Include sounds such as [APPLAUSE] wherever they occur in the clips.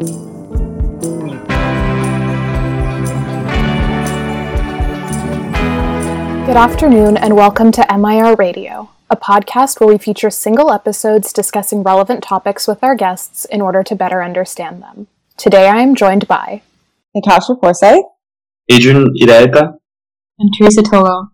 Good afternoon, and welcome to MIR Radio, a podcast where we feature single episodes discussing relevant topics with our guests in order to better understand them. Today I am joined by Natasha Forsythe, Adrian Iraheta, and Teresa Tolo.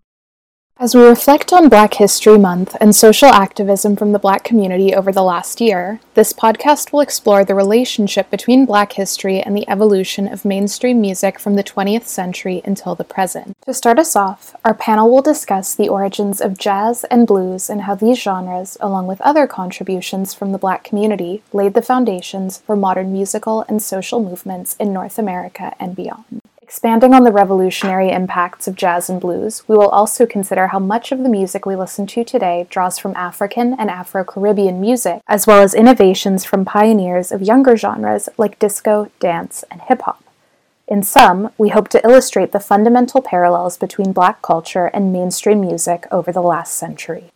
As we reflect on Black History Month and social activism from the Black community over the last year, this podcast will explore the relationship between Black history and the evolution of mainstream music from the 20th century until the present. To start us off, our panel will discuss the origins of jazz and blues and how these genres, along with other contributions from the Black community, laid the foundations for modern musical and social movements in North America and beyond. Expanding on the revolutionary impacts of jazz and blues, we will also consider how much of the music we listen to today draws from African and Afro Caribbean music, as well as innovations from pioneers of younger genres like disco, dance, and hip hop. In sum, we hope to illustrate the fundamental parallels between black culture and mainstream music over the last century.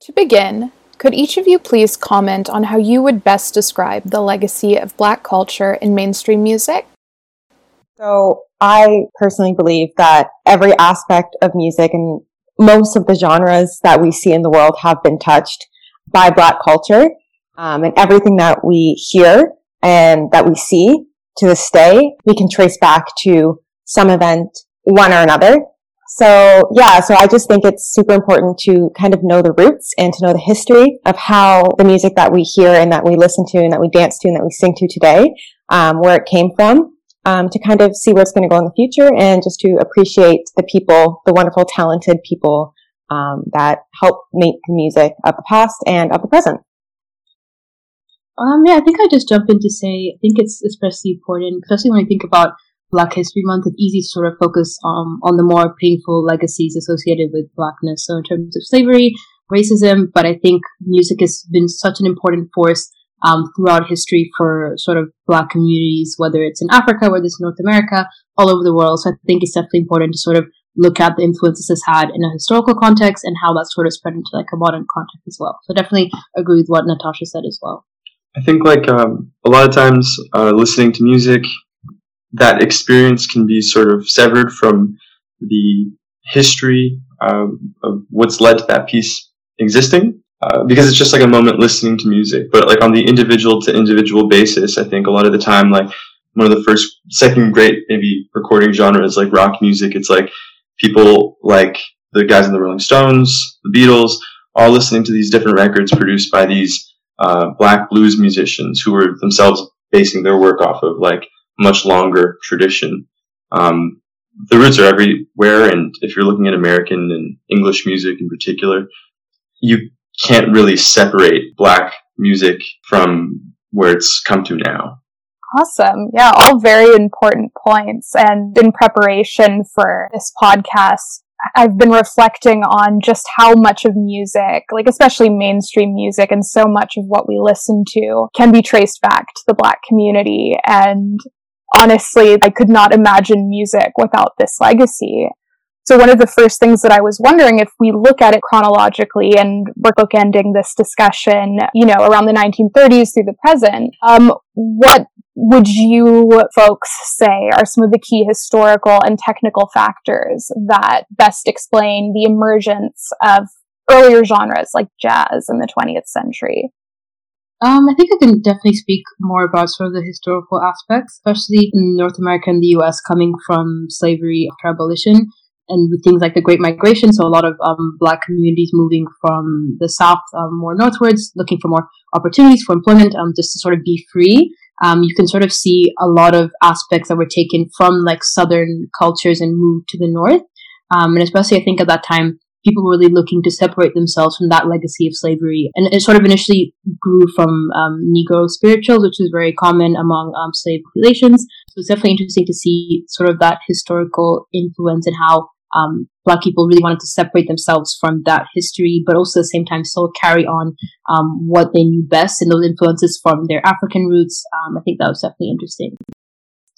To begin, could each of you please comment on how you would best describe the legacy of black culture in mainstream music? So I personally believe that every aspect of music and most of the genres that we see in the world have been touched by Black culture. Um, and everything that we hear and that we see to this day, we can trace back to some event, one or another. So yeah, so I just think it's super important to kind of know the roots and to know the history of how the music that we hear and that we listen to and that we dance to and that we sing to today, um, where it came from um, to kind of see where it's going to go in the future and just to appreciate the people, the wonderful, talented people um, that help make the music of the past and of the present. Um, yeah, I think I just jump in to say I think it's especially important, especially when I think about Black History Month. It's easy to sort of focus um, on the more painful legacies associated with Blackness. So in terms of slavery, racism, but I think music has been such an important force um, throughout history for sort of black communities, whether it's in Africa, whether it's North America, all over the world. So I think it's definitely important to sort of look at the influences it's had in a historical context and how that's sort of spread into like a modern context as well. So definitely agree with what Natasha said as well. I think like um, a lot of times uh, listening to music, that experience can be sort of severed from the history um, of what's led to that piece existing. Uh, because it's just like a moment listening to music. But like on the individual to individual basis, I think a lot of the time, like one of the first, second great maybe recording genres like rock music, it's like people like the guys in the Rolling Stones, the Beatles, all listening to these different records produced by these uh, black blues musicians who were themselves basing their work off of like much longer tradition. Um, the roots are everywhere, and if you're looking at American and English music in particular, you can't really separate black music from where it's come to now. Awesome. Yeah, all very important points. And in preparation for this podcast, I've been reflecting on just how much of music, like especially mainstream music and so much of what we listen to can be traced back to the black community. And honestly, I could not imagine music without this legacy. So one of the first things that I was wondering if we look at it chronologically and we're bookending this discussion, you know, around the 1930s through the present, um, what would you folks say are some of the key historical and technical factors that best explain the emergence of earlier genres like jazz in the 20th century? Um, I think I can definitely speak more about sort of the historical aspects, especially in North America and the US coming from slavery after abolition and with things like the Great Migration, so a lot of um, black communities moving from the south um, more northwards, looking for more opportunities for employment, um, just to sort of be free. Um, you can sort of see a lot of aspects that were taken from like southern cultures and moved to the north. Um, and especially, I think at that time, people were really looking to separate themselves from that legacy of slavery. And it sort of initially grew from um, Negro spirituals, which is very common among um, slave populations. So it's definitely interesting to see sort of that historical influence and how um, black people really wanted to separate themselves from that history, but also at the same time still carry on um, what they knew best and those influences from their African roots. Um, I think that was definitely interesting.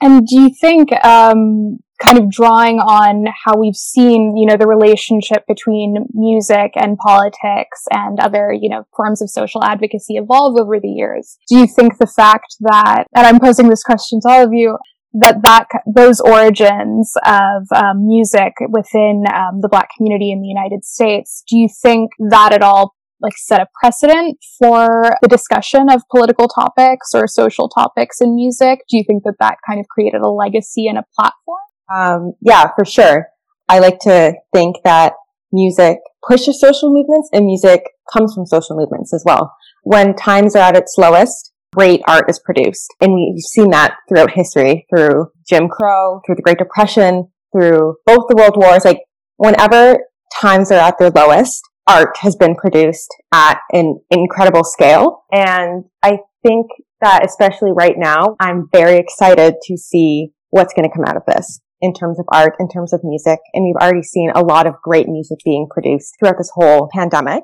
And do you think um, kind of drawing on how we've seen, you know, the relationship between music and politics and other, you know, forms of social advocacy evolve over the years. Do you think the fact that, and I'm posing this question to all of you, that that those origins of um, music within um, the Black community in the United States, do you think that at all like set a precedent for the discussion of political topics or social topics in music? Do you think that that kind of created a legacy and a platform? Um, yeah, for sure. I like to think that music pushes social movements and music comes from social movements as well. When times are at its lowest, great art is produced. And we've seen that throughout history, through Jim Crow, through the Great Depression, through both the world wars. Like whenever times are at their lowest, art has been produced at an incredible scale. And I think that especially right now, I'm very excited to see what's going to come out of this in terms of art, in terms of music. And we've already seen a lot of great music being produced throughout this whole pandemic.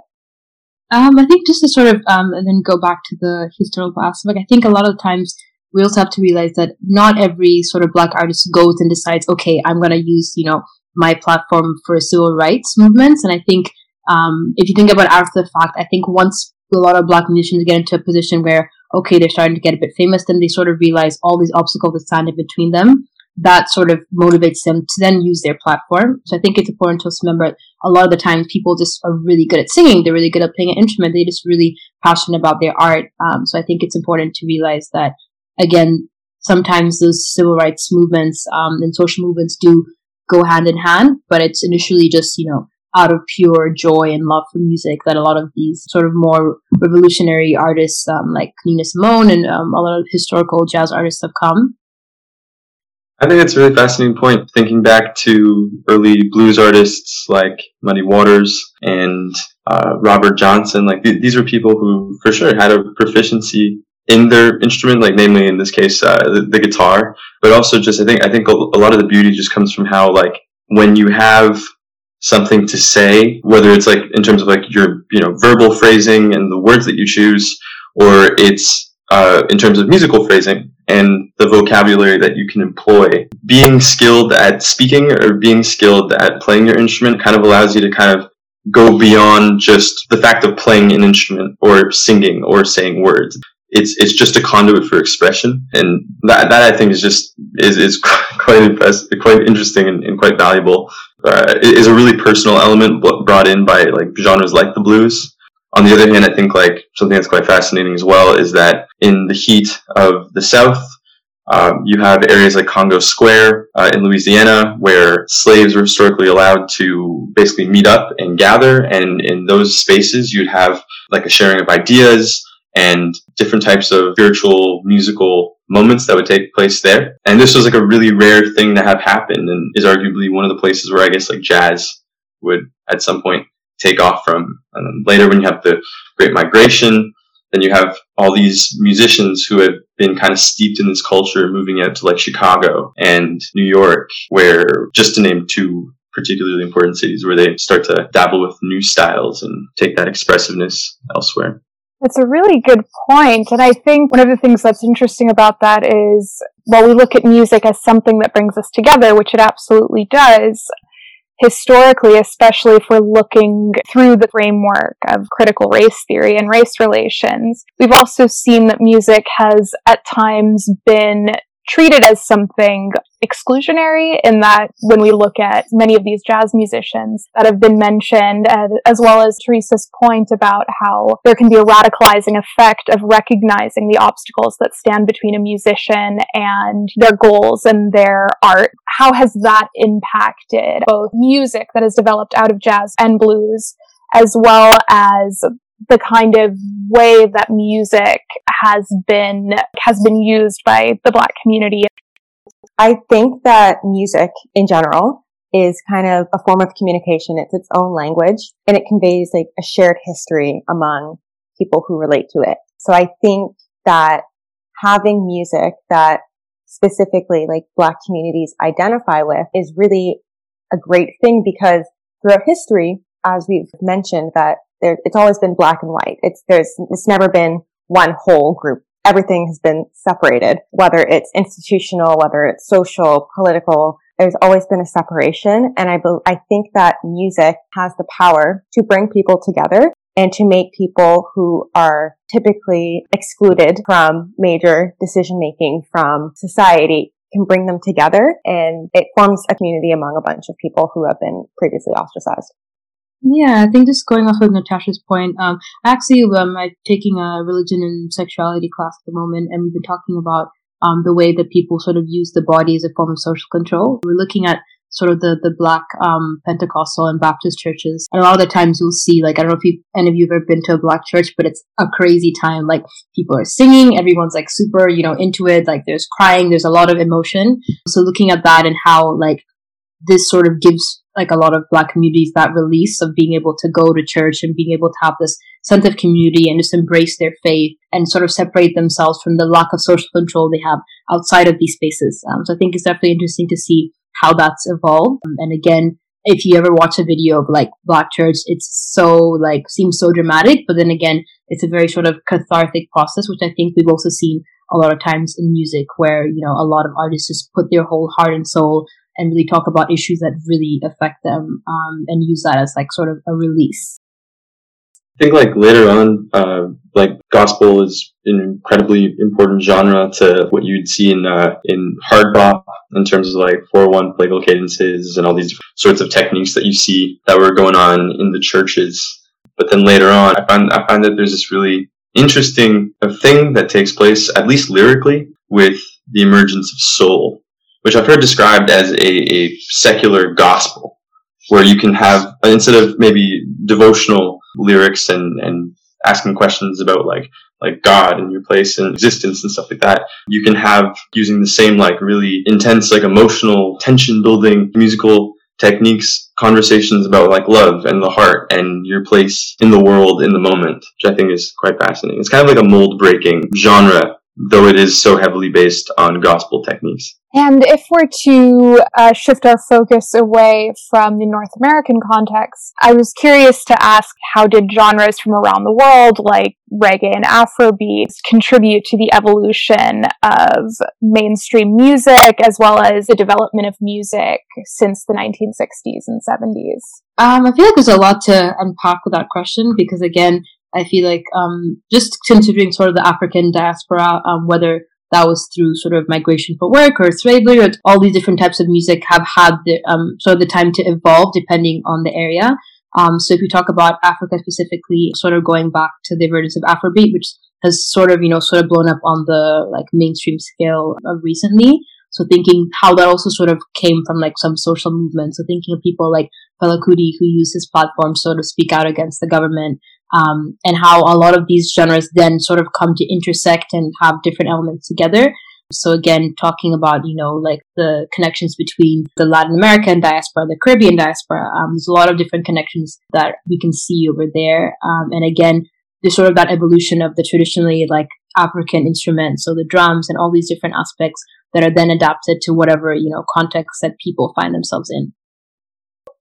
Um, I think just to sort of, um, and then go back to the historical aspect, I think a lot of times we also have to realize that not every sort of black artist goes and decides, okay, I'm going to use, you know, my platform for civil rights movements. And I think, um, if you think about after the fact, I think once a lot of black musicians get into a position where, okay, they're starting to get a bit famous, then they sort of realize all these obstacles that stand in between them that sort of motivates them to then use their platform. So I think it's important to remember a lot of the times people just are really good at singing. They're really good at playing an instrument. They're just really passionate about their art. Um, so I think it's important to realize that again, sometimes those civil rights movements um, and social movements do go hand in hand, but it's initially just, you know, out of pure joy and love for music that a lot of these sort of more revolutionary artists um, like Nina Simone and um, a lot of historical jazz artists have come. I think it's a really fascinating point. Thinking back to early blues artists like Muddy Waters and uh, Robert Johnson, like th- these were people who, for sure, had a proficiency in their instrument, like namely in this case uh, the, the, guitar, but also just I think I think a, lot of the beauty just comes from how like when you have something to say, whether it's like in terms of like your you know verbal phrasing and the words that you choose, or it's uh, in terms of musical phrasing and the vocabulary that you can employ. Being skilled at speaking or being skilled at playing your instrument kind of allows you to kind of go beyond just the fact of playing an instrument or singing or saying words. It's it's just a conduit for expression, and that that I think is just is is [LAUGHS] quite impressive, quite interesting, and, and quite valuable. Uh, it is a really personal element brought in by like genres like the blues on the other hand, I think like something that's quite fascinating as well is that in the heat of the South, um, you have areas like Congo Square uh, in Louisiana where slaves were historically allowed to basically meet up and gather. And in those spaces, you'd have like a sharing of ideas and different types of spiritual musical moments that would take place there. And this was like a really rare thing to have happen and is arguably one of the places where I guess like jazz would at some point take off from. And then later when you have the Great Migration, then you have all these musicians who have been kind of steeped in this culture moving out to like Chicago and New York, where just to name two particularly important cities where they start to dabble with new styles and take that expressiveness elsewhere. That's a really good point. And I think one of the things that's interesting about that is while we look at music as something that brings us together, which it absolutely does, historically, especially if we're looking through the framework of critical race theory and race relations, we've also seen that music has at times been treated as something exclusionary in that when we look at many of these jazz musicians that have been mentioned, uh, as well as Teresa's point about how there can be a radicalizing effect of recognizing the obstacles that stand between a musician and their goals and their art. How has that impacted both music that has developed out of jazz and blues, as well as the kind of way that music has been has been used by the black community. I think that music in general is kind of a form of communication. It's its own language and it conveys like a shared history among people who relate to it. So I think that having music that specifically like black communities identify with is really a great thing because throughout history, as we've mentioned, that there, it's always been black and white. It's, there's, it's never been one whole group. Everything has been separated, whether it's institutional, whether it's social, political. there's always been a separation. And I, be- I think that music has the power to bring people together and to make people who are typically excluded from major decision making from society can bring them together and it forms a community among a bunch of people who have been previously ostracized. Yeah, I think just going off of Natasha's point, um, actually, um, I'm taking a religion and sexuality class at the moment, and we've been talking about um, the way that people sort of use the body as a form of social control. We're looking at sort of the, the black um, Pentecostal and Baptist churches. And a lot of the times you'll see, like, I don't know if you, any of you have ever been to a black church, but it's a crazy time. Like, people are singing, everyone's like super, you know, into it. Like, there's crying, there's a lot of emotion. So looking at that and how, like, this sort of gives like a lot of black communities that release of being able to go to church and being able to have this sense of community and just embrace their faith and sort of separate themselves from the lack of social control they have outside of these spaces. Um, so I think it's definitely interesting to see how that's evolved. Um, and again, if you ever watch a video of like black church, it's so like seems so dramatic, but then again, it's a very sort of cathartic process, which I think we've also seen a lot of times in music where, you know, a lot of artists just put their whole heart and soul and really talk about issues that really affect them um, and use that as like sort of a release. I think like later on, uh, like gospel is an incredibly important genre to what you'd see in uh, in hard bop in terms of like four one plagal cadences and all these sorts of techniques that you see that were going on in the churches. But then later on, I find I find that there's this really interesting thing that takes place, at least lyrically, with the emergence of soul which I've heard described as a, a secular gospel, where you can have instead of maybe devotional lyrics and and asking questions about like like God and your place in existence and stuff like that. You can have using the same like really intense like emotional tension building musical techniques conversations about like love and the heart and your place in the world in the moment, which I think is quite fascinating. It's kind of like a mold breaking genre though it is so heavily based on gospel techniques. And if we're to uh, shift our focus away from the North American context, I was curious to ask how did genres from around the world, like reggae and Afrobeat, contribute to the evolution of mainstream music as well as the development of music since the 1960s and 70s? Um, I feel like there's a lot to unpack with that question because, again, I feel like um, just considering sort of the African diaspora, um, whether that was through sort of migration for work or slavery or all these different types of music have had the um, sort of the time to evolve depending on the area. Um, so if we talk about Africa specifically, sort of going back to the emergence of Afrobeat, which has sort of, you know, sort of blown up on the like mainstream scale recently. So thinking how that also sort of came from like some social movement. So thinking of people like Fela Kuti who used his platform so to speak out against the government um, and how a lot of these genres then sort of come to intersect and have different elements together. So again, talking about, you know, like the connections between the Latin American diaspora, the Caribbean diaspora, um, there's a lot of different connections that we can see over there. Um, and again, there's sort of that evolution of the traditionally like African instruments, so the drums and all these different aspects that are then adapted to whatever, you know, context that people find themselves in.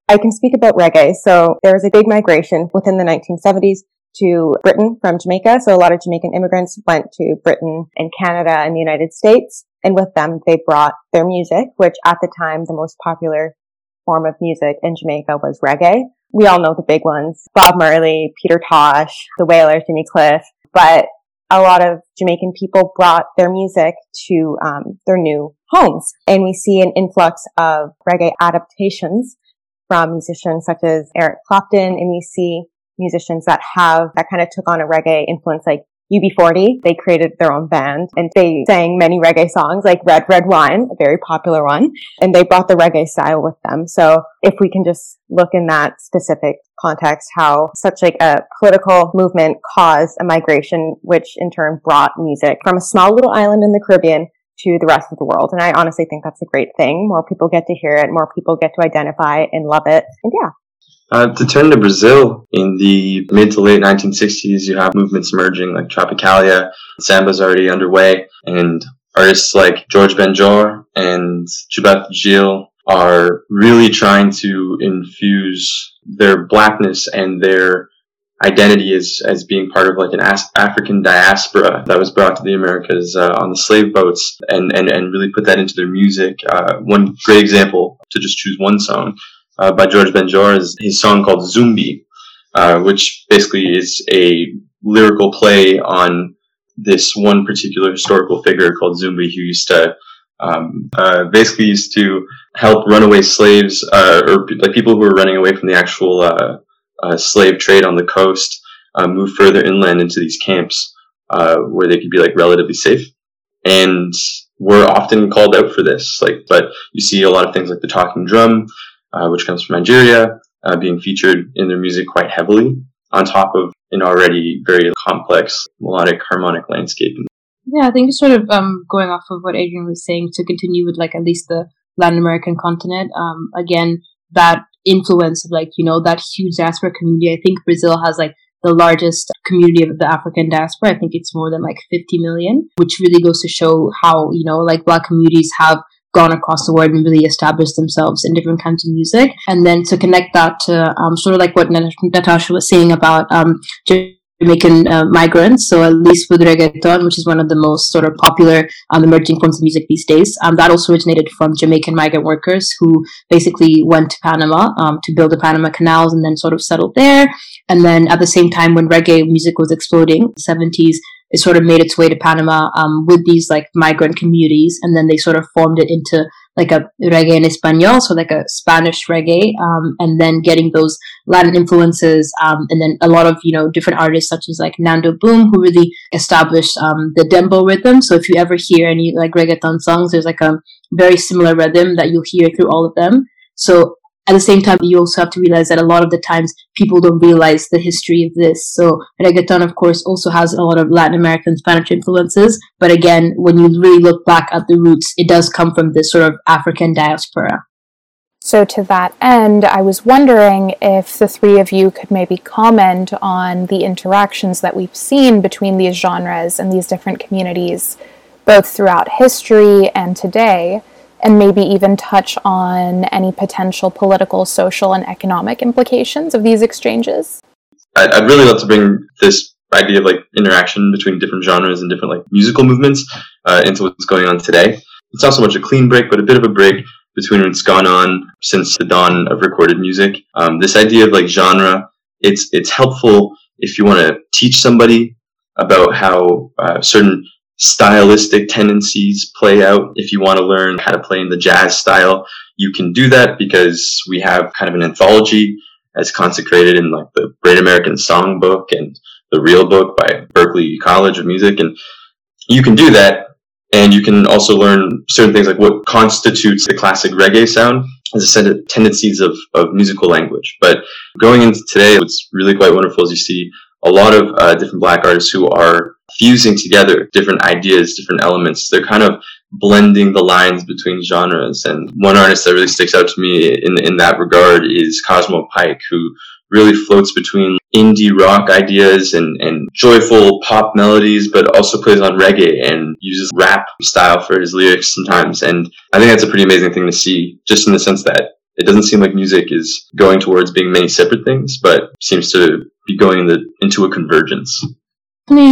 I can speak about reggae. So there was a big migration within the 1970s to Britain from Jamaica. So a lot of Jamaican immigrants went to Britain and Canada and the United States. And with them, they brought their music, which at the time, the most popular form of music in Jamaica was reggae. We all know the big ones. Bob Marley, Peter Tosh, the Wailers, Jimmy Cliff. But a lot of Jamaican people brought their music to um, their new homes. And we see an influx of reggae adaptations from musicians such as Eric Clapton, and we see musicians that have that kind of took on a reggae influence, like UB40. They created their own band and they sang many reggae songs like Red Red Wine, a very popular one, and they brought the reggae style with them. So if we can just look in that specific context, how such like a political movement caused a migration, which in turn brought music from a small little island in the Caribbean to the rest of the world. And I honestly think that's a great thing. More people get to hear it, more people get to identify and love it. And yeah. Uh, to turn to Brazil, in the mid to late 1960s, you have movements emerging like Tropicalia, Samba's already underway, and artists like George Benjor and Gilberto Gil are really trying to infuse their blackness and their identity as, as being part of like an As- African diaspora that was brought to the Americas uh, on the slave boats and, and, and really put that into their music. Uh, one great example, to just choose one song, uh, by George Benjor is his song called Zumbi, uh, which basically is a lyrical play on this one particular historical figure called Zumbi who used to um, uh, basically used to help runaway slaves uh, or like people who were running away from the actual uh, uh slave trade on the coast move further inland into these camps where they could be like relatively safe and we're often called out for this like but you see a lot of things like the talking drum which comes from nigeria being featured in their music quite heavily on top of an already very complex melodic harmonic landscape yeah, I think sort of um, going off of what Adrian was saying to continue with like at least the Latin American continent. Um, again, that influence of like you know that huge diaspora community. I think Brazil has like the largest community of the African diaspora. I think it's more than like 50 million, which really goes to show how you know like Black communities have gone across the world and really established themselves in different kinds of music. And then to connect that to um, sort of like what Natasha was saying about um, Jamaican uh, migrants. So at least with reggaeton, which is one of the most sort of popular um, emerging forms of music these days, um, that also originated from Jamaican migrant workers who basically went to Panama um, to build the Panama canals and then sort of settled there. And then at the same time, when reggae music was exploding, the 70s, it sort of made its way to Panama um, with these like migrant communities, and then they sort of formed it into like a reggae in Espanol, so like a Spanish reggae, um, and then getting those Latin influences, um, and then a lot of you know different artists such as like Nando Boom, who really established um, the dembow rhythm. So if you ever hear any like reggaeton songs, there's like a very similar rhythm that you'll hear through all of them. So at the same time, you also have to realize that a lot of the times people don't realize the history of this. So reggaeton, of course, also has a lot of Latin American Spanish influences. But again, when you really look back at the roots, it does come from this sort of African diaspora. So, to that end, I was wondering if the three of you could maybe comment on the interactions that we've seen between these genres and these different communities, both throughout history and today and maybe even touch on any potential political, social, and economic implications of these exchanges? I'd really love to bring this idea of like interaction between different genres and different like musical movements uh, into what's going on today. It's not so much a clean break, but a bit of a break between what's gone on since the dawn of recorded music. Um, this idea of like genre, it's it's helpful if you want to teach somebody about how uh, certain stylistic tendencies play out. If you want to learn how to play in the jazz style, you can do that because we have kind of an anthology as consecrated in like the Great American Songbook and the Real Book by Berklee College of Music. And you can do that. And you can also learn certain things like what constitutes the classic reggae sound as a set of tendencies of, of musical language. But going into today, what's really quite wonderful is you see a lot of uh, different black artists who are fusing together different ideas, different elements. They're kind of blending the lines between genres. And one artist that really sticks out to me in, in that regard is Cosmo Pyke, who really floats between indie rock ideas and, and joyful pop melodies, but also plays on reggae and uses rap style for his lyrics sometimes. And I think that's a pretty amazing thing to see, just in the sense that it doesn't seem like music is going towards being many separate things, but seems to be going in the, into a convergence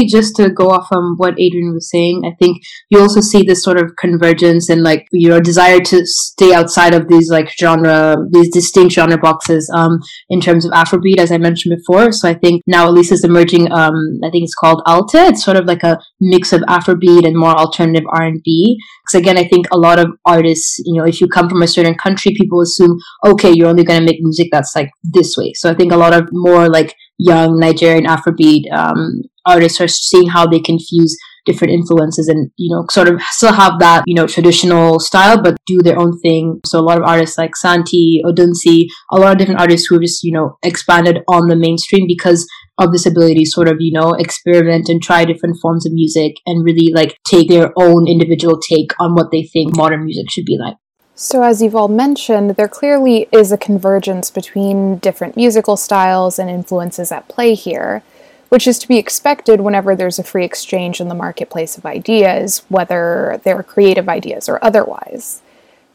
just to go off from what Adrian was saying, I think you also see this sort of convergence and like your desire to stay outside of these like genre, these distinct genre boxes, um, in terms of Afrobeat, as I mentioned before. So I think now at least is emerging, um, I think it's called Alté. It's sort of like a mix of Afrobeat and more alternative R&B. Because again, I think a lot of artists, you know, if you come from a certain country, people assume, okay, you're only going to make music that's like this way. So I think a lot of more like young Nigerian Afrobeat um, artists are seeing how they can fuse different influences and you know sort of still have that you know traditional style but do their own thing. So a lot of artists like santi odunsi a lot of different artists who have just you know expanded on the mainstream because of this ability sort of you know experiment and try different forms of music and really like take their own individual take on what they think modern music should be like so, as you've all mentioned, there clearly is a convergence between different musical styles and influences at play here, which is to be expected whenever there's a free exchange in the marketplace of ideas, whether they're creative ideas or otherwise.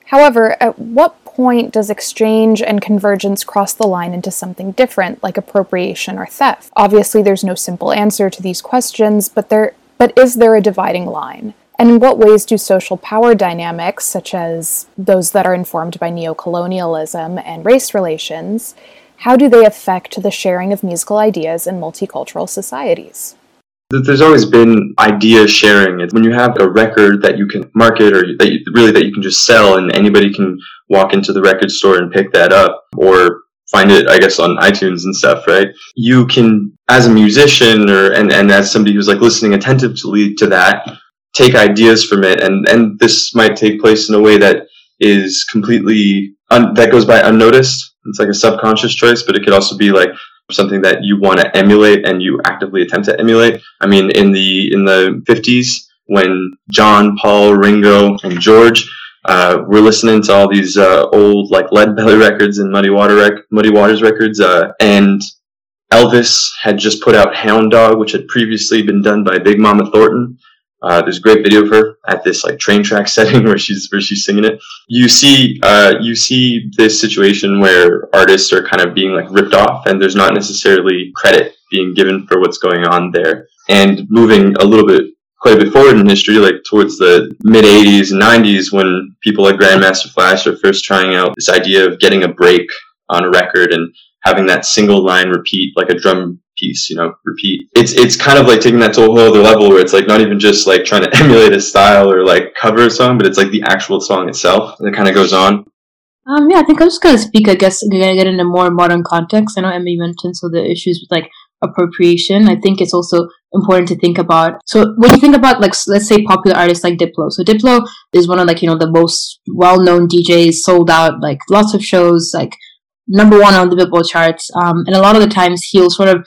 However, at what point does exchange and convergence cross the line into something different, like appropriation or theft? Obviously, there's no simple answer to these questions, but there but is there a dividing line? And in what ways do social power dynamics, such as those that are informed by neocolonialism and race relations, how do they affect the sharing of musical ideas in multicultural societies? There's always been idea sharing. When you have a record that you can market or that you, really that you can just sell and anybody can walk into the record store and pick that up or find it, I guess, on iTunes and stuff, right? You can, as a musician or, and, and as somebody who's like listening attentively to that, take ideas from it. And, and this might take place in a way that is completely, un, that goes by unnoticed. It's like a subconscious choice, but it could also be like something that you want to emulate and you actively attempt to emulate. I mean, in the in the 50s, when John, Paul, Ringo, and George uh, were listening to all these uh, old like Lead Belly records and Muddy Water rec- Muddy Waters records, uh, and Elvis had just put out Hound Dog, which had previously been done by Big Mama Thornton. Uh, there's a great video of her at this like train track [LAUGHS] setting where she's where she's singing it. You see, uh, you see this situation where artists are kind of being like ripped off, and there's not necessarily credit being given for what's going on there. And moving a little bit, quite a bit forward in history, like towards the mid '80s and '90s, when people like Grandmaster Flash are first trying out this idea of getting a break on a record and having that single line repeat like a drum piece, you know, repeat. It's it's kind of like taking that to a whole other level where it's like not even just like trying to [LAUGHS] emulate a style or like cover a song, but it's like the actual song itself that kind of goes on. Um, yeah, I think I'm just gonna speak. I guess I'm gonna get into more modern context. I know Emmy mentioned so the issues with like appropriation. I think it's also important to think about. So when you think about like let's say popular artists like Diplo. So Diplo is one of like you know the most well known DJs, sold out like lots of shows, like number one on the Billboard charts. Um, and a lot of the times he'll sort of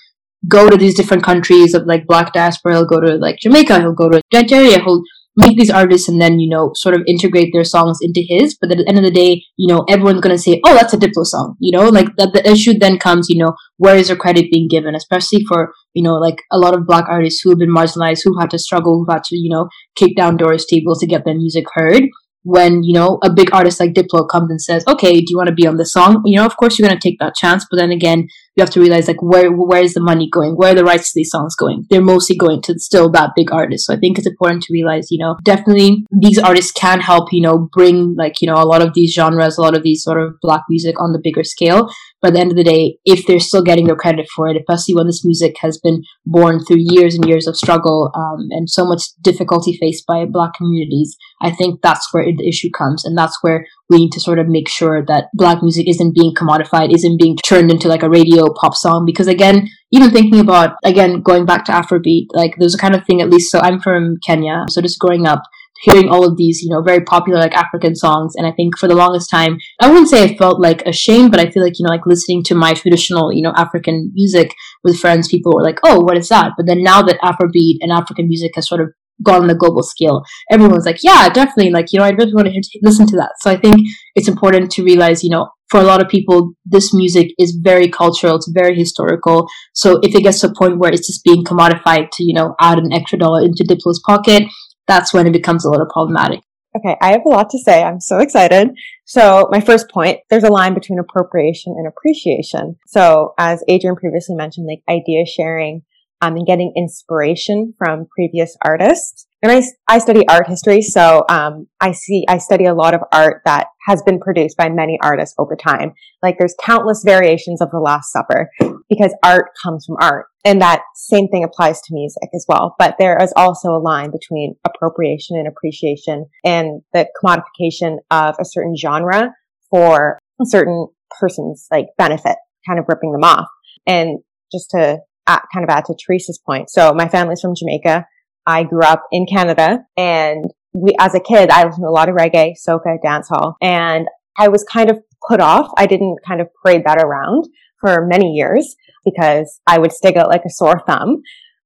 go to these different countries of like black diaspora. He'll go to like Jamaica. He'll go to Nigeria. He'll meet these artists and then you know sort of integrate their songs into his. But at the end of the day, you know everyone's gonna say, "Oh, that's a Diplo song." You know, like that. The issue then comes, you know, where is their credit being given? Especially for you know like a lot of black artists who have been marginalized, who had to struggle, who had to you know kick down doors tables to get their music heard when you know a big artist like Diplo comes and says, "Okay, do you want to be on the song?" You know, of course you're gonna take that chance, but then again, you have to realize like where where is the money going? Where are the rights to these songs going? They're mostly going to still that big artist. So I think it's important to realize, you know, definitely these artists can help, you know, bring like you know a lot of these genres, a lot of these sort of black music on the bigger scale. But at the end of the day, if they're still getting their credit for it, especially when this music has been born through years and years of struggle um, and so much difficulty faced by black communities, I think that's where the issue comes. And that's where we need to sort of make sure that black music isn't being commodified, isn't being turned into like a radio pop song. Because again, even thinking about, again, going back to Afrobeat, like there's a kind of thing, at least, so I'm from Kenya. So just growing up, hearing all of these, you know, very popular like African songs. And I think for the longest time, I wouldn't say I felt like ashamed, but I feel like, you know, like listening to my traditional, you know, African music with friends, people were like, oh, what is that? But then now that Afrobeat and African music has sort of gone on a global scale, everyone's like, yeah, definitely. Like, you know, I really want to listen to that. So I think it's important to realize, you know, for a lot of people, this music is very cultural. It's very historical. So if it gets to a point where it's just being commodified to, you know, add an extra dollar into Diplo's pocket, that's when it becomes a little problematic. Okay, I have a lot to say. I'm so excited. So my first point, there's a line between appropriation and appreciation. So as Adrian previously mentioned, like idea sharing um, and getting inspiration from previous artists. And I, I study art history, so um, I see I study a lot of art that has been produced by many artists over time. Like there's countless variations of the Last Supper because art comes from art, and that same thing applies to music as well. But there is also a line between appropriation and appreciation, and the commodification of a certain genre for a certain person's like benefit, kind of ripping them off. And just to uh, kind of add to Teresa's point. So my family's from Jamaica. I grew up in Canada and we, as a kid, I listened to a lot of reggae, soca, dancehall, and I was kind of put off. I didn't kind of parade that around for many years because I would stick out like a sore thumb.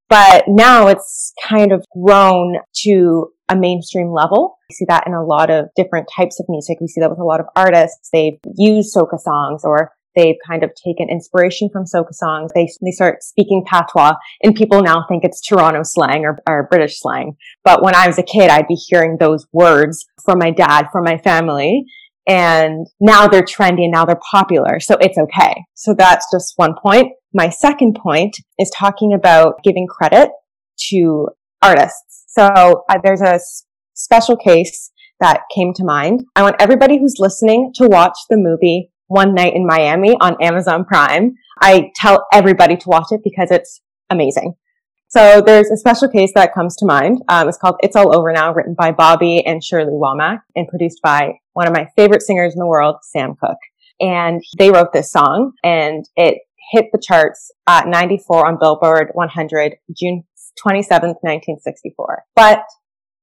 But now it's kind of grown to a mainstream level. We see that in a lot of different types of music. We see that with a lot of artists. They've used soca songs or They've kind of taken inspiration from soca songs. They, they start speaking patois and people now think it's Toronto slang or, or British slang. But when I was a kid, I'd be hearing those words from my dad, from my family. and now they're trendy and now they're popular. So it's okay. So that's just one point. My second point is talking about giving credit to artists. So uh, there's a s- special case that came to mind. I want everybody who's listening to watch the movie One Night in Miami on Amazon Prime. I tell everybody to watch it because it's amazing. So there's a special case that comes to mind. Um, it's called It's All Over Now, written by Bobby and Shirley Womack and produced by one of my favorite singers in the world, Sam Cooke. And they wrote this song and it hit the charts at 94 on Billboard 100, June 27th, 1964. But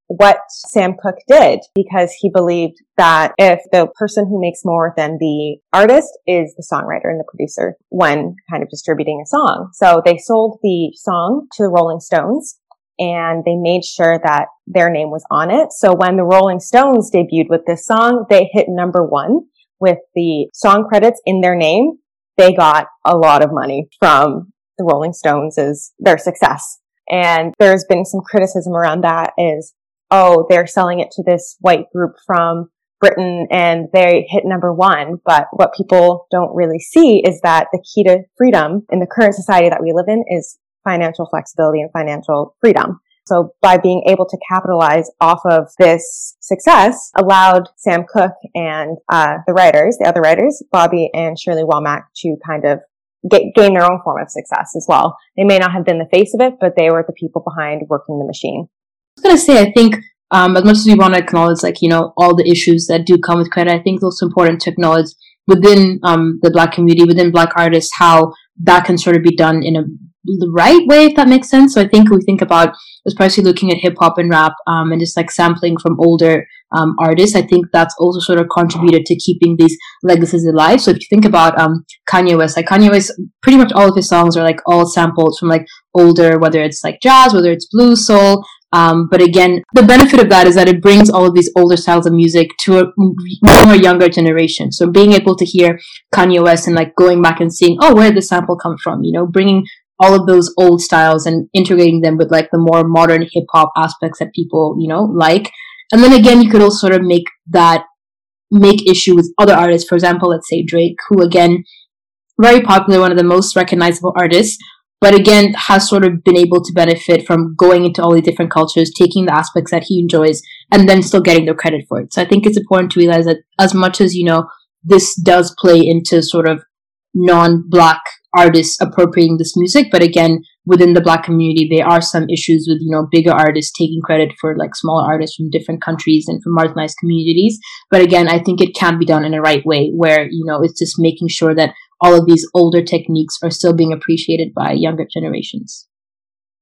what Sam Cooke did because he believed that if the person who makes more than the artist is the songwriter and the producer when kind of distributing a song. So they sold the song to the Rolling Stones and they made sure that their name was on it. So when the Rolling Stones debuted with this song, they hit number one with the song credits in their name. They got a lot of money from the Rolling Stones as their success. And there's been some criticism around that is oh, they're selling it to this white group from Britain and they hit number one. But what people don't really see is that the key to freedom in the current society that we live in is financial flexibility and financial freedom. So by being able to capitalize off of this success allowed Sam Cooke and uh, the writers, the other writers, Bobby and Shirley Womack, to kind of get, gain their own form of success as well. They may not have been the face of it, but they were the people behind working the machine. I was gonna say, I think um, as much as we want to acknowledge, like you know, all the issues that do come with credit, I think it's also important to acknowledge within um, the Black community, within Black artists, how that can sort of be done in a the right way, if that makes sense. So I think we think about, especially looking at hip hop and rap, um, and just like sampling from older um, artists. I think that's also sort of contributed to keeping these legacies alive. So if you think about um, Kanye West, like Kanye West, pretty much all of his songs are like all samples from like older, whether it's like jazz, whether it's blues, soul, um, but again, the benefit of that is that it brings all of these older styles of music to a more younger generation. So being able to hear Kanye West and like going back and seeing, oh, where did the sample come from? You know, bringing all of those old styles and integrating them with like the more modern hip hop aspects that people, you know, like. And then again, you could also sort of make that make issue with other artists. For example, let's say Drake, who again, very popular, one of the most recognizable artists, but again has sort of been able to benefit from going into all the different cultures taking the aspects that he enjoys and then still getting the credit for it. So i think it's important to realize that as much as you know this does play into sort of non-black artists appropriating this music but again within the black community there are some issues with you know bigger artists taking credit for like smaller artists from different countries and from marginalized communities. But again i think it can be done in a right way where you know it's just making sure that all of these older techniques are still being appreciated by younger generations.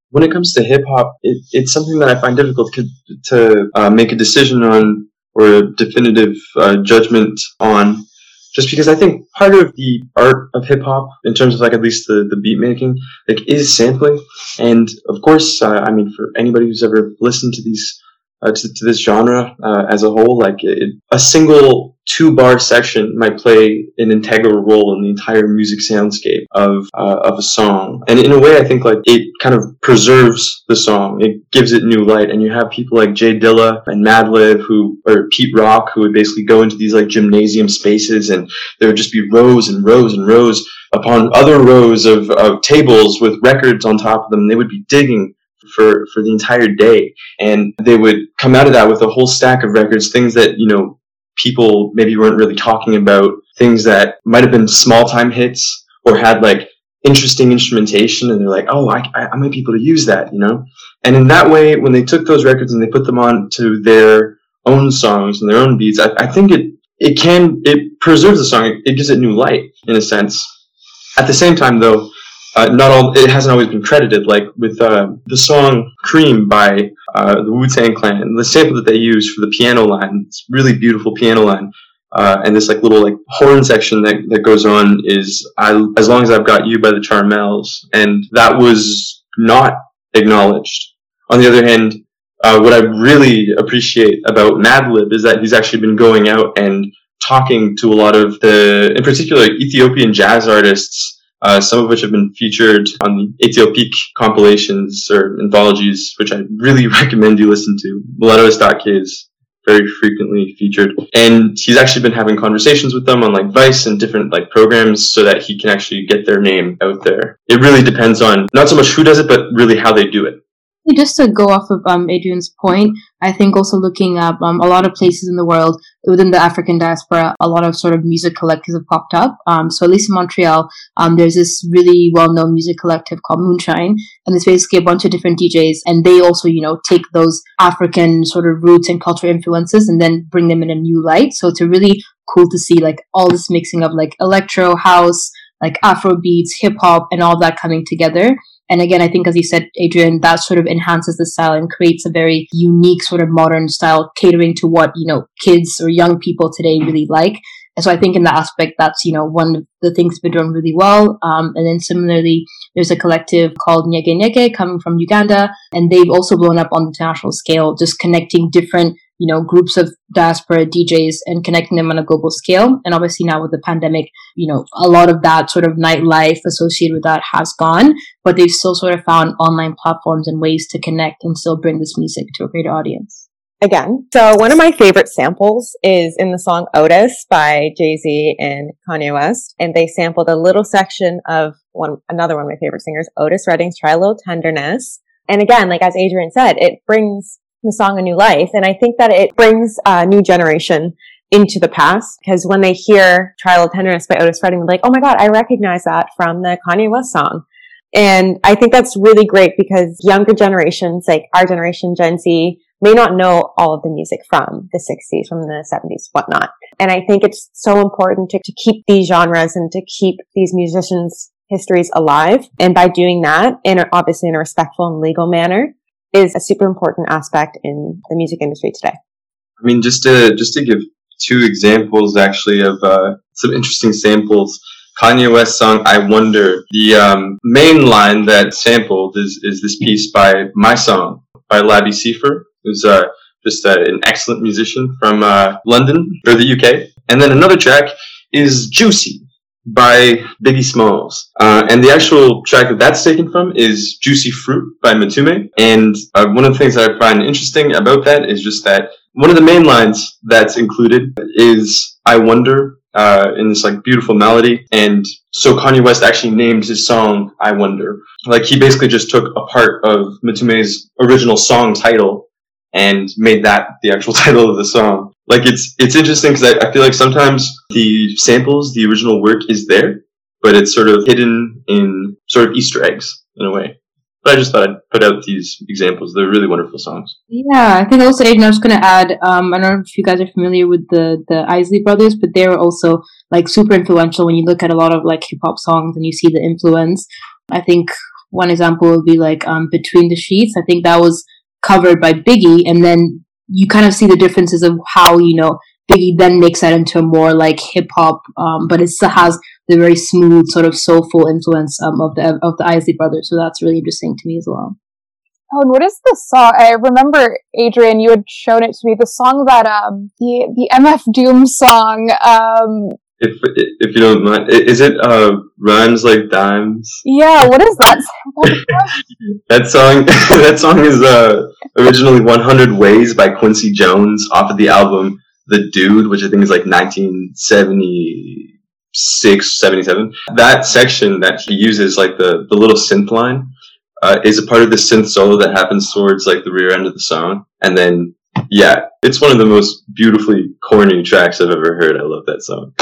When it comes to hip hop, it, it's something that I find difficult to, to uh, make a decision on or a definitive uh, judgment on, just because I think part of the art of hip hop, in terms of like at least the, the beat making, like is sampling. And of course, uh, I mean, for anybody who's ever listened to these uh, to, to, this genre uh, as a whole. Like it, a single two bar section might play an integral role in the entire music soundscape of uh, of a song, and in a way, I think like it kind of preserves the song. It gives it new light, and you have people like J Dilla and Madlib who or Pete Rock who would basically go into these like gymnasium spaces, and there would just be rows and rows and rows upon other rows of, of tables with records on top of them. They would be digging for for the entire day, and they would come out of that with a whole stack of records, things that you know people maybe weren't really talking about, things that might have been small time hits or had like interesting instrumentation, and they're like, oh, I, I might be able to use that, you know. And in that way, when they took those records and they put them on to their own songs and their own beats, I, I think it it can it preserves the song. It gives it new light in a sense. At the same time, though, uh, not all it hasn't always been credited. Like with uh, the song "Cream" by uh, the Wu Tang Clan, the sample that they use for the piano line, it's really beautiful piano line, uh, and this like little like horn section that, that goes on is I, "As Long as I've Got You" by the Charmels, and that was not acknowledged. On the other hand, uh, what I really appreciate about Madlib is that he's actually been going out and talking to a lot of the, in particular, Ethiopian jazz artists uh, some of which have been featured on the Éthiopiques compilations or anthologies, which I really [LAUGHS] recommend you listen to. Mulatu Astatke is very frequently featured. And he's actually been having conversations with them on like Vice and different like programs so that he can actually get their name out there. It really depends on not so much who does it, but really how they do it just to go off of um, Adrian's point, I think also looking up um, a lot of places in the world within the African diaspora, a lot of sort of music collectives have popped up. Um, so at least in Montreal, um, there's this really well-known music collective called Moonshine, and it's basically a bunch of different DJs, and they also, you know, take those African sort of roots and cultural influences and then bring them in a new light. So it's really cool to see like all this mixing of like electro, house, like Afro beats, hip hop, and all that coming together. And again, I think, as you said, Adrian, that sort of enhances the style and creates a very unique sort of modern style catering to what, you know, kids or young people today really like. And so I think in that aspect, that's, you know, one of the things been done really well. Um, and then similarly, there's a collective called Nyege Nyege coming from Uganda, and they've also blown up on the international scale, just connecting different you know, groups of diaspora DJs and connecting them on a global scale. And obviously now with the pandemic, you know, a lot of that sort of nightlife associated with that has gone, but they've still sort of found online platforms and ways to connect and still bring this music to a greater audience. Again. So one of my favorite samples is in the song Otis by Jay-Z and Kanye West. And they sampled a little section of one, another one of my favorite singers, Otis Redding's Try a Little Tenderness. And again, like as Adrian said, it brings the song a new life. And I think that it brings a new generation into the past because when they hear Trial of Tenderness by Otis Redding, they're like, oh my God, I recognize that from the Kanye West song. And I think that's really great because younger generations, like our generation, Gen Z, may not know all of the music from the 60s, from the 70s, whatnot. And I think it's so important to, to keep these genres and to keep these musicians' histories alive. And by doing that, in obviously in a respectful and legal manner, is a super important aspect in the music industry today. I mean, just to just to give two examples actually of uh, some interesting samples. Kanye West song "I Wonder." The um, main line that sampled is is this piece by My Song by Labi Siffre, who's uh, just uh, an excellent musician from uh, London or the UK. And then another track is "Juicy" by Biggie Smalls. Uh, and the actual track that that's taken from is Juicy Fruit by Mtume. And uh, one of the things that I find interesting about that is just that one of the main lines that's included is I Wonder uh, in this like beautiful melody. And so Kanye West actually named his song I Wonder. Like he basically just took a part of Mtume's original song title and made that the actual [LAUGHS] title of the song. Like it's it's interesting because I, I feel like sometimes the samples, the original work is there, but it's sort of hidden in sort of Easter eggs in a way. But I just thought I'd put out these examples. They're really wonderful songs. Yeah, I think also, Adrian, I was going to add, um, I don't know if you guys are familiar with the, the Isley brothers, but they were also like super influential when you look at a lot of like hip hop songs and you see the influence. I think one example would be like um, Between the Sheets. I think that was covered by Biggie, and then you kind of see the differences of how you know Biggie then makes that into a more like hip hop, um, but it still has the very smooth sort of soulful influence um, of the of the Isley Brothers. So that's really interesting to me as well. Oh, and what is the song? I remember Adrian, you had shown it to me. The song that um the the MF Doom song um if if you don't mind, is it uh rhymes like dimes? Yeah, what is that? [LAUGHS] [LAUGHS] that song [LAUGHS] that song is uh originally 100 Ways by Quincy Jones off of the album The Dude, which I think is like 1976, 77. That section that he uses, like the the little synth line, uh, is a part of the synth solo that happens towards like the rear end of the song, and then yeah, it's one of the most beautifully corny tracks I've ever heard. I love that song.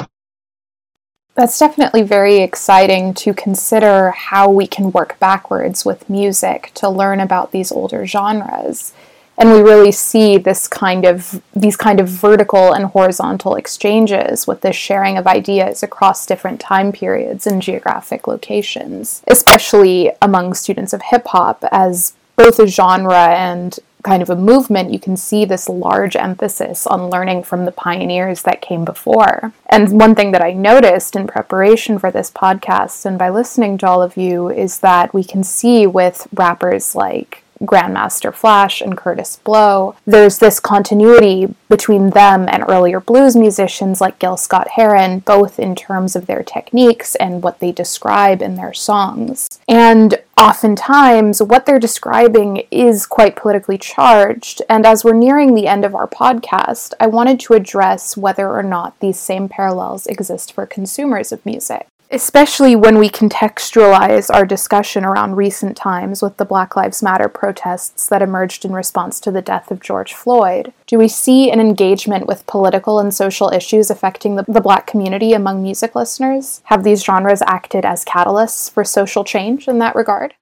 That's definitely very exciting to consider how we can work backwards with music to learn about these older genres. And we really see this kind of these kind of vertical and horizontal exchanges with this sharing of ideas across different time periods and geographic locations, especially among students of hip hop as both a genre and kind of a movement, you can see this large emphasis on learning from the pioneers that came before. And one thing that I noticed in preparation for this podcast and by listening to all of you is that we can see with rappers like Grandmaster Flash and Kurtis Blow, there's this continuity between them and earlier blues musicians like Gil Scott Heron, both in terms of their techniques and what they describe in their songs. And oftentimes what they're describing is quite politically charged. And as we're nearing the end of our podcast, I wanted to address whether or not these same parallels exist for consumers of music especially when we contextualize our discussion around recent times with the Black Lives Matter protests that emerged in response to the death of George Floyd. Do we see an engagement with political and social issues affecting the, the black community among music listeners? Have these genres acted as catalysts for social change in that regard?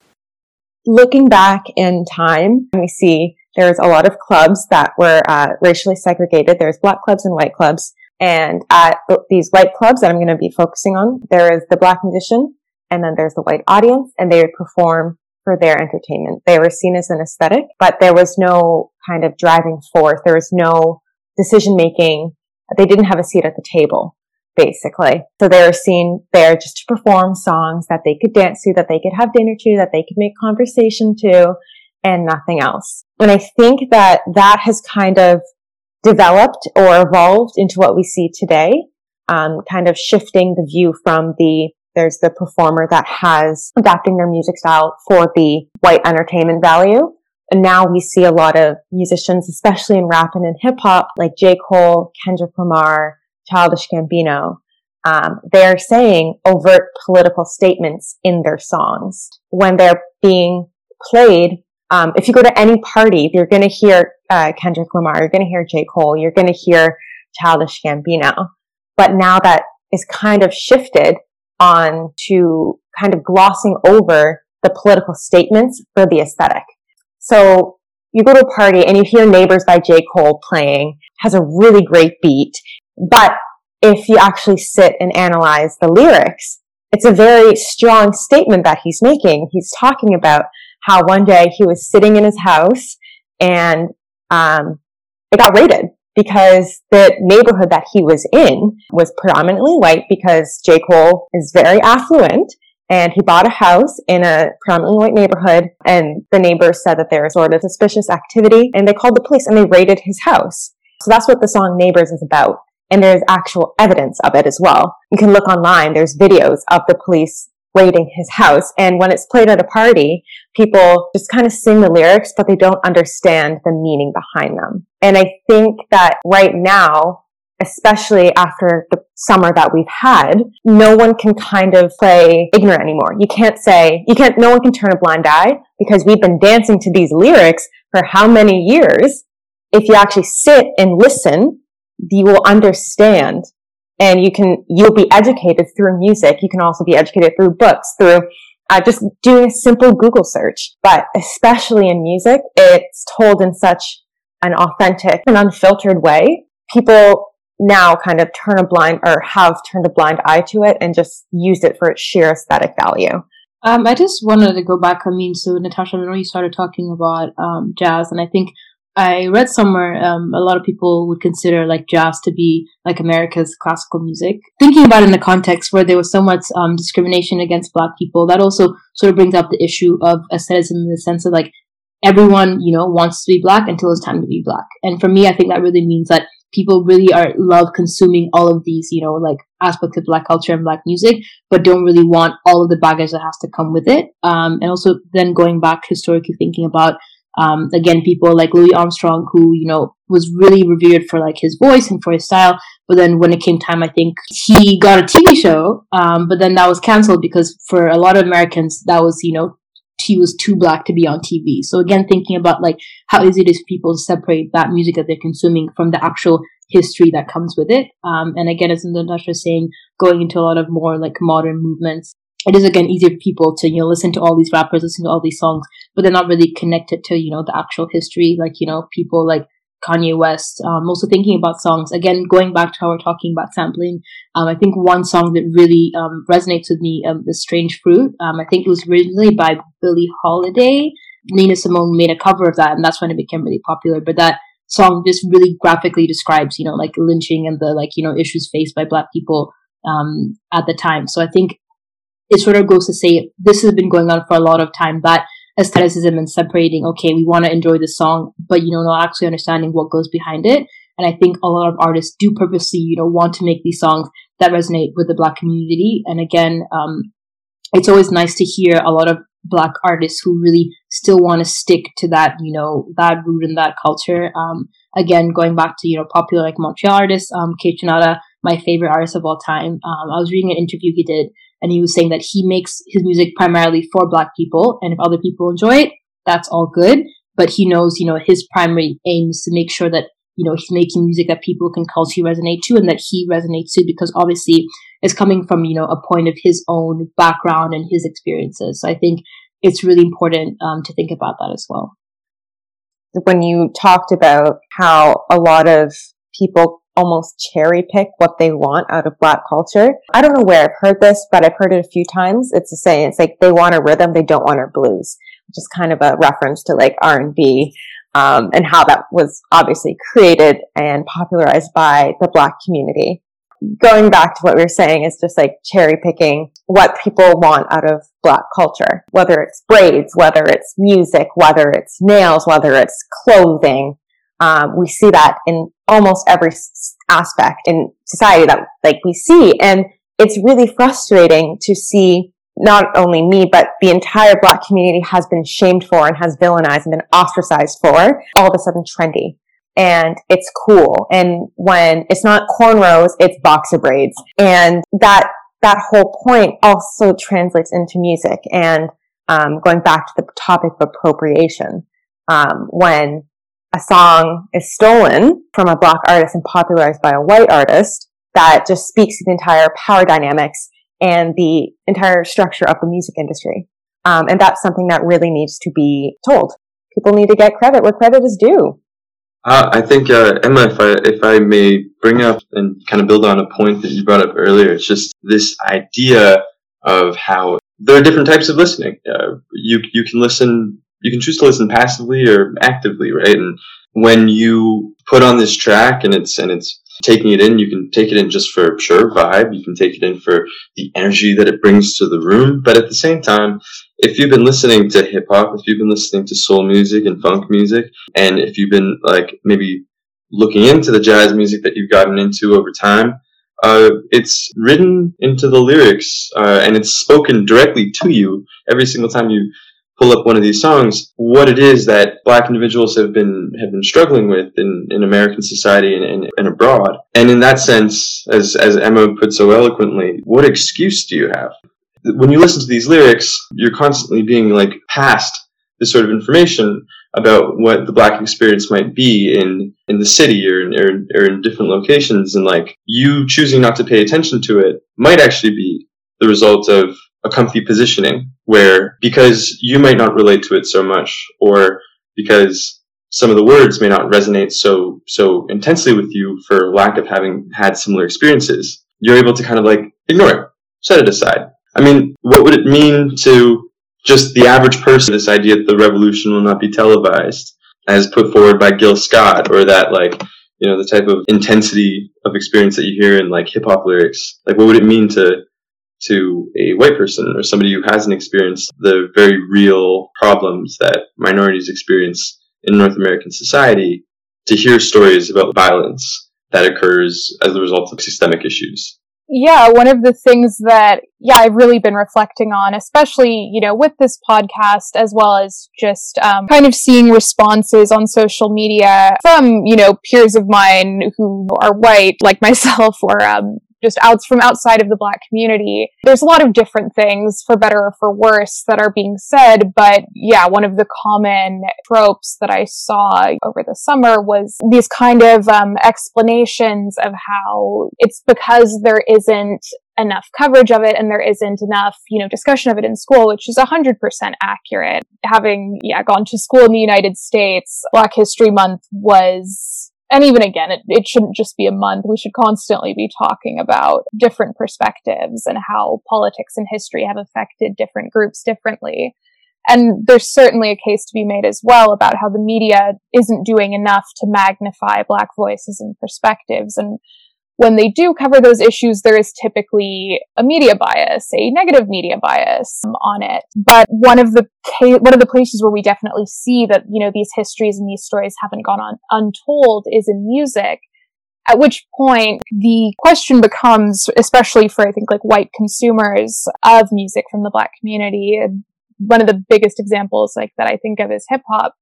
Looking back in time, we see there's a lot of clubs that were uh, racially segregated. There's black clubs and white clubs. And at these white clubs that I'm going to be focusing on, there is the black musician and then there's the white audience and they would perform for their entertainment. They were seen as an aesthetic, but there was no kind of driving force. There was no decision making. They didn't have a seat at the table, basically. So they were seen there just to perform songs that they could dance to, that they could have dinner to, that they could make conversation to, and nothing else. And I think that that has kind of developed or evolved into what we see today, um, kind of shifting the view from the there's the performer that has adapting their music style for the white entertainment value. And now we see a lot of musicians, especially in rap and in hip hop, like J. Cole, Kendrick Lamar, Childish Gambino. Um, they're saying overt political statements in their songs when they're being played um, if you go to any party, you're going to hear uh, Kendrick Lamar, you're going to hear J. Cole, you're going to hear Childish Gambino. But now that is kind of shifted on to kind of glossing over the political statements for the aesthetic. So you go to a party and you hear Neighbors by J. Cole playing, has a really great beat. But if you actually sit and analyze the lyrics, it's a very strong statement that he's making. He's talking about how one day he was sitting in his house and um, it got raided because the neighborhood that he was in was predominantly white because J. Cole is very affluent and he bought a house in a predominantly white neighborhood and the neighbors said that there was sort of suspicious activity and they called the police and they raided his house. So that's what the song Neighbors is about. And there's actual evidence of it as well. You can look online. There's videos of the police raiding his house. And when it's played at a party, people just kind of sing the lyrics, but they don't understand the meaning behind them. And I think that right now, especially after the summer that we've had, no one can kind of play ignorant anymore. You can't say, you can't, no one can turn a blind eye because we've been dancing to these lyrics for how many years. If you actually sit and listen, you will understand and you can you'll be educated through music. You can also be educated through books through uh, just doing a simple google search. But especially in music it's told in such an authentic and unfiltered way. People now kind of turn a blind or have turned a blind eye to it and just use it for its sheer aesthetic value. Um, I just wanted to go back. I mean, so Natasha, I know you started talking about um, jazz, and I think I read somewhere um, a lot of people would consider like jazz to be like America's classical music. Thinking about it in the context where there was so much um, discrimination against Black people, that also sort of brings up the issue of aestheticism in the sense of like everyone you know wants to be Black until it's time to be Black. And for me, I think that really means that people really are love consuming all of these you know like aspects of Black culture and Black music, but don't really want all of the baggage that has to come with it. Um, and also then going back historically thinking about um, again, people like Louis Armstrong, who, you know, was really revered for like his voice and for his style. But then when it came time, I think he got a TV show. Um, but then that was canceled because for a lot of Americans, that was, you know, he was too black to be on TV. So again, thinking about like how easy it is for people to separate that music that they're consuming from the actual history that comes with it. Um, and again, as Natasha was saying, going into a lot of more like modern movements it is again easier for people to you know listen to all these rappers, listen to all these songs, but they're not really connected to you know the actual history. Like you know people like Kanye West. Um, also thinking about songs again, going back to how we're talking about sampling. Um, I think one song that really um, resonates with me um, is "Strange Fruit." Um, I think it was originally by Billie Holiday. Nina Simone made a cover of that, and that's when it became really popular. But that song just really graphically describes, you know, like lynching and the like, you know, issues faced by Black people um, at the time. So I think it sort of goes to say this has been going on for a lot of time that aestheticism and separating okay we want to enjoy the song but you know not actually understanding what goes behind it and i think a lot of artists do purposely you know want to make these songs that resonate with the black community and again um, it's always nice to hear a lot of black artists who really still want to stick to that, you know, that root and that culture. Um, again, going back to, you know, popular like Montreal artists, um, Kaytranada, my favorite artist of all time. Um, I was reading an interview he did and he was saying that he makes his music primarily for black people. And if other people enjoy it, that's all good. But he knows, you know, his primary aim is to make sure that, you know, he's making music that people can culturally resonate to and that he resonates to because obviously it's coming from, you know, a point of his own background and his experiences. So I think it's really important um, to think about that as well. When you talked about how a lot of people almost cherry pick what they want out of black culture. I don't know where I've heard this, but I've heard it a few times. It's a saying, it's like they want a rhythm, they don't want a blues, which is kind of a reference to like R&B, um, and how that was obviously created and popularized by the black community going back to what we were saying is just like cherry picking what people want out of black culture, whether it's braids, whether it's music, whether it's nails, whether it's clothing. Um, we see that in almost every aspect in society that like we see. And it's really frustrating to see not only me, but the entire black community has been shamed for and has villainized and been ostracized for all of a sudden trendy and it's cool. And when it's not cornrows, it's boxer braids. And that, that whole point also translates into music. And, um, going back to the topic of appropriation, um, when a song is stolen from a black artist and popularized by a white artist, that just speaks to the entire power dynamics and the entire structure of the music industry. Um, and that's something that really needs to be told. People need to get credit where credit is due. Uh, I think uh, Emma, if I if I may bring up and kind of build on a point that you brought up earlier, it's just this idea of how there are different types of listening. Uh, you you can listen, you can choose to listen passively or actively, right? And when you put on this track and it's and it's taking it in, you can take it in just for pure vibe. You can take it in for the energy that it brings to the room. But at the same time, if you've been listening to hip hop, if you've been listening to soul music and funk music, and if you've been like maybe looking into the jazz music that you've gotten into over time, uh, it's written into the lyrics uh, and it's spoken directly to you every single time you pull up one of these songs, what it is that black individuals have been have been struggling with in, in American society and, and, and abroad. And in that sense, as as Emma put so eloquently, what excuse do you have? When you listen to these lyrics, you're constantly being like passed this sort of information about what the black experience might be in in the city or in, or, or in different locations and like you choosing not to pay attention to it might actually be the result of a comfy positioning where because you might not relate to it so much or because some of the words may not resonate so so intensely with you for lack of having had similar experiences you're able to kind of like ignore it set it aside. I mean what would it mean to just the average person this idea that the revolution will not be televised as put forward by gil scott or that like you know the type of intensity of experience that you hear in like hip hop lyrics like what would it mean to to a white person or somebody who hasn't experienced the very real problems that minorities experience in North American society to hear stories about violence that occurs as a result of systemic issues. Yeah, one of the things that, yeah, I've really been reflecting on, especially, you know, with this podcast, as well as just um, kind of seeing responses on social media from, you know, peers of mine who are white, like [LAUGHS] myself, or um, just outs from outside of the black community. There's a lot of different things, for better or for worse, that are being said. But yeah, one of the common tropes that I saw over the summer was these kind of um, explanations of how it's because there isn't enough coverage of it and there isn't enough, you know, discussion of it in school, which is 100% accurate. Having, yeah, gone to school in the United States, Black History Month was and even again, it, it shouldn't just be a month. We should constantly be talking about different perspectives and how politics and history have affected different groups differently. And there's certainly a case to be made as well about how the media isn't doing enough to magnify Black voices and perspectives. And when they do cover those issues, there is typically a media bias, a negative media bias um, on it. But one of the ca- one of the places where we definitely see that you know these histories and these stories haven't gone on untold is in music. At which point the question becomes, especially for I think like white consumers of music from the black community, one of the biggest examples like that I think of is hip hop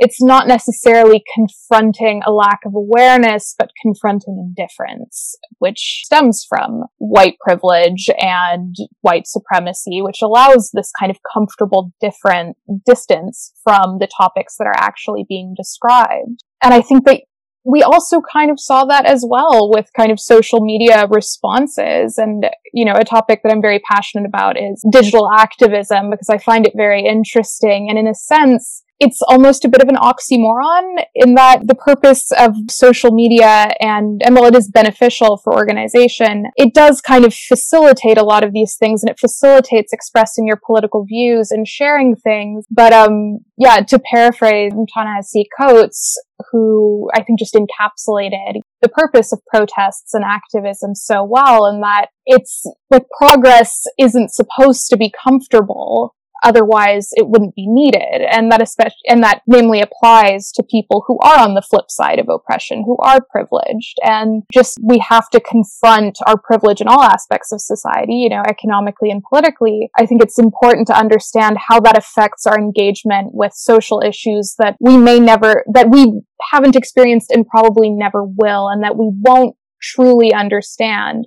it's not necessarily confronting a lack of awareness, but confronting indifference, which stems from white privilege and white supremacy, which allows this kind of comfortable different distance from the topics that are actually being described. And I think that we also kind of saw that as well with kind of social media responses. And, you know, a topic that I'm very passionate about is digital activism because I find it very interesting. And in a sense, it's almost a bit of an oxymoron in that the purpose of social media and, and while it is beneficial for organization, it does kind of facilitate a lot of these things and it facilitates expressing your political views and sharing things. But, um, yeah, to paraphrase Ta-Nehisi Coates, who I think just encapsulated the purpose of protests and activism so well and that it's like progress isn't supposed to be comfortable Otherwise, it wouldn't be needed. And that especially, and that namely applies to people who are on the flip side of oppression, who are privileged. And just, we have to confront our privilege in all aspects of society, you know, economically and politically. I think it's important to understand how that affects our engagement with social issues that we may never, that we haven't experienced and probably never will, and that we won't truly understand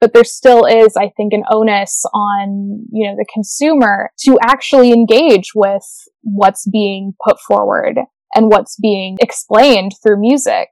but there still is, I think, an onus on, you know, the consumer to actually engage with what's being put forward and what's being explained through music.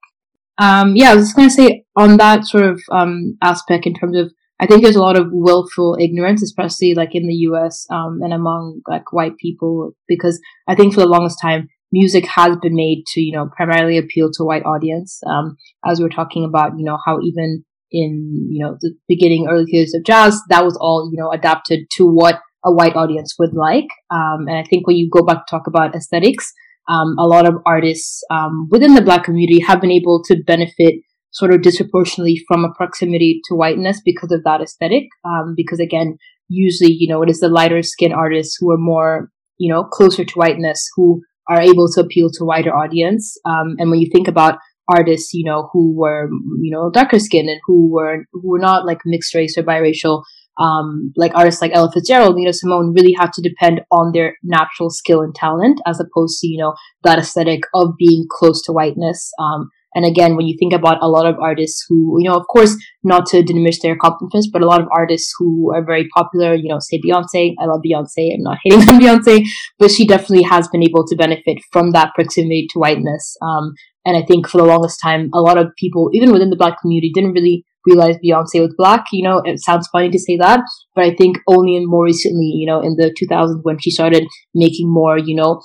Um, yeah, I was just going to say on that sort of um, aspect in terms of, I think there's a lot of willful ignorance, especially like in the U.S. Um, and among like white people, because I think for the longest time, music has been made to, you know, primarily appeal to white audience. Um, as we were talking about, you know, how even in, you know, the beginning, early years of jazz, that was all, you know, adapted to what a white audience would like. Um, and I think when you go back to talk about aesthetics, um, a lot of artists um, within the black community have been able to benefit sort of disproportionately from a proximity to whiteness because of that aesthetic. Um, because again, usually, you know, it is the lighter skin artists who are more, you know, closer to whiteness who are able to appeal to wider audience. Um, and when you think about artists, you know, who were, you know, darker skinned and who were, who were not like mixed race or biracial, um, like artists like Ella Fitzgerald, Nina Simone really have to depend on their natural skill and talent as opposed to, you know, that aesthetic of being close to whiteness. Um, and again, when you think about a lot of artists who, you know, of course, not to diminish their accomplishments, but a lot of artists who are very popular, you know, say Beyonce. I love Beyonce. I'm not [LAUGHS] hating on Beyonce, but she definitely has been able to benefit from that proximity to whiteness. Um, and I think for the longest time, a lot of people, even within the black community, didn't really realize Beyonce was black. You know, it sounds funny to say that, but I think only in more recently, you know, in the 2000s when she started making more, you know,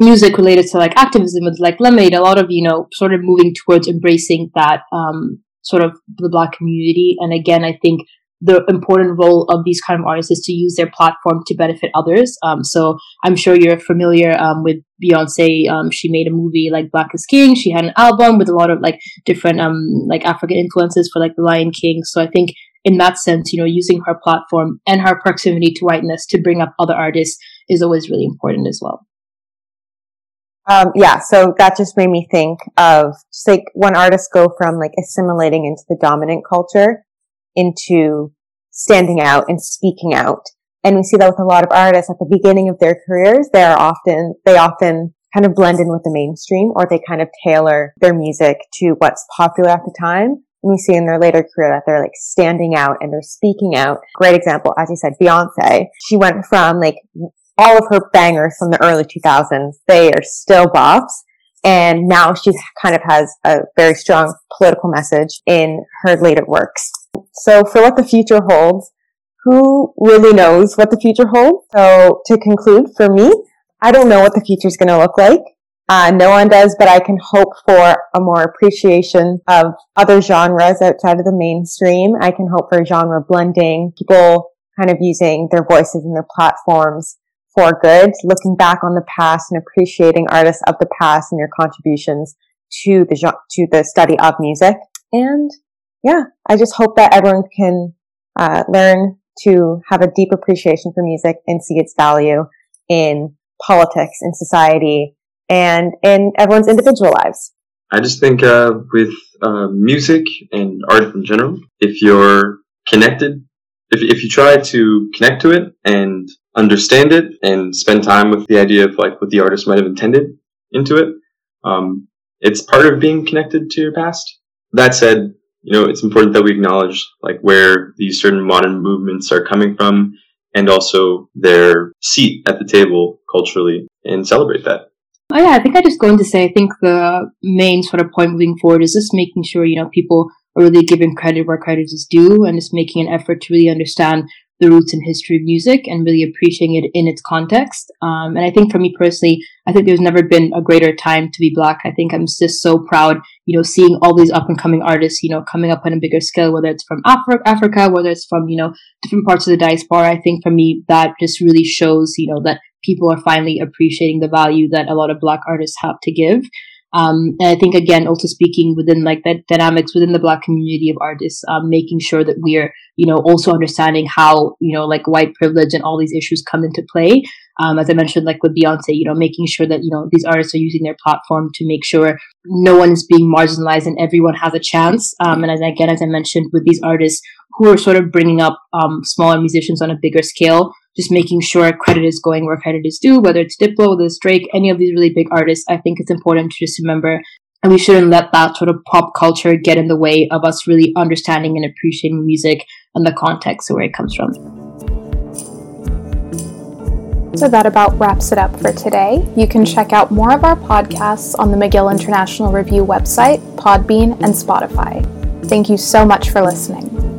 music related to like activism with like Lemonade, a lot of, you know, sort of moving towards embracing that, um, sort of the black community. And again, I think the important role of these kind of artists is to use their platform to benefit others. Um, so I'm sure you're familiar um, with Beyonce. Um, she made a movie like Black is King. She had an album with a lot of like different um, like African influences for like The Lion King. So I think in that sense, you know, using her platform and her proximity to whiteness to bring up other artists is always really important as well. Um, yeah, so that just made me think of just like when artists go from like assimilating into the dominant culture into standing out and speaking out. And we see that with a lot of artists at the beginning of their careers. They are often, they often kind of blend in with the mainstream or they kind of tailor their music to what's popular at the time. And we see in their later career that they're like standing out and they're speaking out. Great example, as you said, Beyonce. She went from like all of her bangers from the early 2000s. They are still bops. And now she kind of has a very strong political message in her later works. So for what the future holds, who really knows what the future holds? So to conclude, for me, I don't know what the future is going to look like. Uh, no one does, but I can hope for a more appreciation of other genres outside of the mainstream. I can hope for genre blending, people kind of using their voices and their platforms for good, looking back on the past and appreciating artists of the past and their contributions to the to the study of music. And yeah, I just hope that everyone can uh, learn to have a deep appreciation for music and see its value in politics, in society, and in everyone's individual lives. I just think uh, with uh, music and art in general, if you're connected if, if you try to connect to it and understand it and spend time with the idea of like what the artist might have intended into it, um, it's part of being connected to your past. That said, you know, it's important that we acknowledge like where these certain modern movements are coming from and also their seat at the table culturally and celebrate that. Oh yeah, I think I just going to say I think the main sort of point moving forward is just making sure, you know, people are really giving credit where credit is due and just making an effort to really understand the roots and history of music and really appreciating it in its context. Um, and I think for me personally, I think there's never been a greater time to be black. I think I'm just so proud, you know, seeing all these up and coming artists, you know, coming up on a bigger scale, whether it's from Afri- Africa, whether it's from, you know, different parts of the diaspora. I think for me, that just really shows, you know, that people are finally appreciating the value that a lot of black artists have to give. Um, and I think again, also speaking within like that dynamics within the black community of artists, um, making sure that we're, you know, also understanding how, you know, like white privilege and all these issues come into play. Um, as I mentioned, like with Beyonce, you know, making sure that, you know, these artists are using their platform to make sure no one is being marginalized and everyone has a chance. Um, and as again, as I mentioned, with these artists who are sort of bringing up, um, smaller musicians on a bigger scale, just making sure credit is going where credit is due, whether it's Diplo, whether it's Drake, any of these really big artists, I think it's important to just remember and we shouldn't let that sort of pop culture get in the way of us really understanding and appreciating music and the context of where it comes from. So that about wraps it up for today. You can check out more of our podcasts on the McGill International Review website, Podbean, and Spotify. Thank you so much for listening.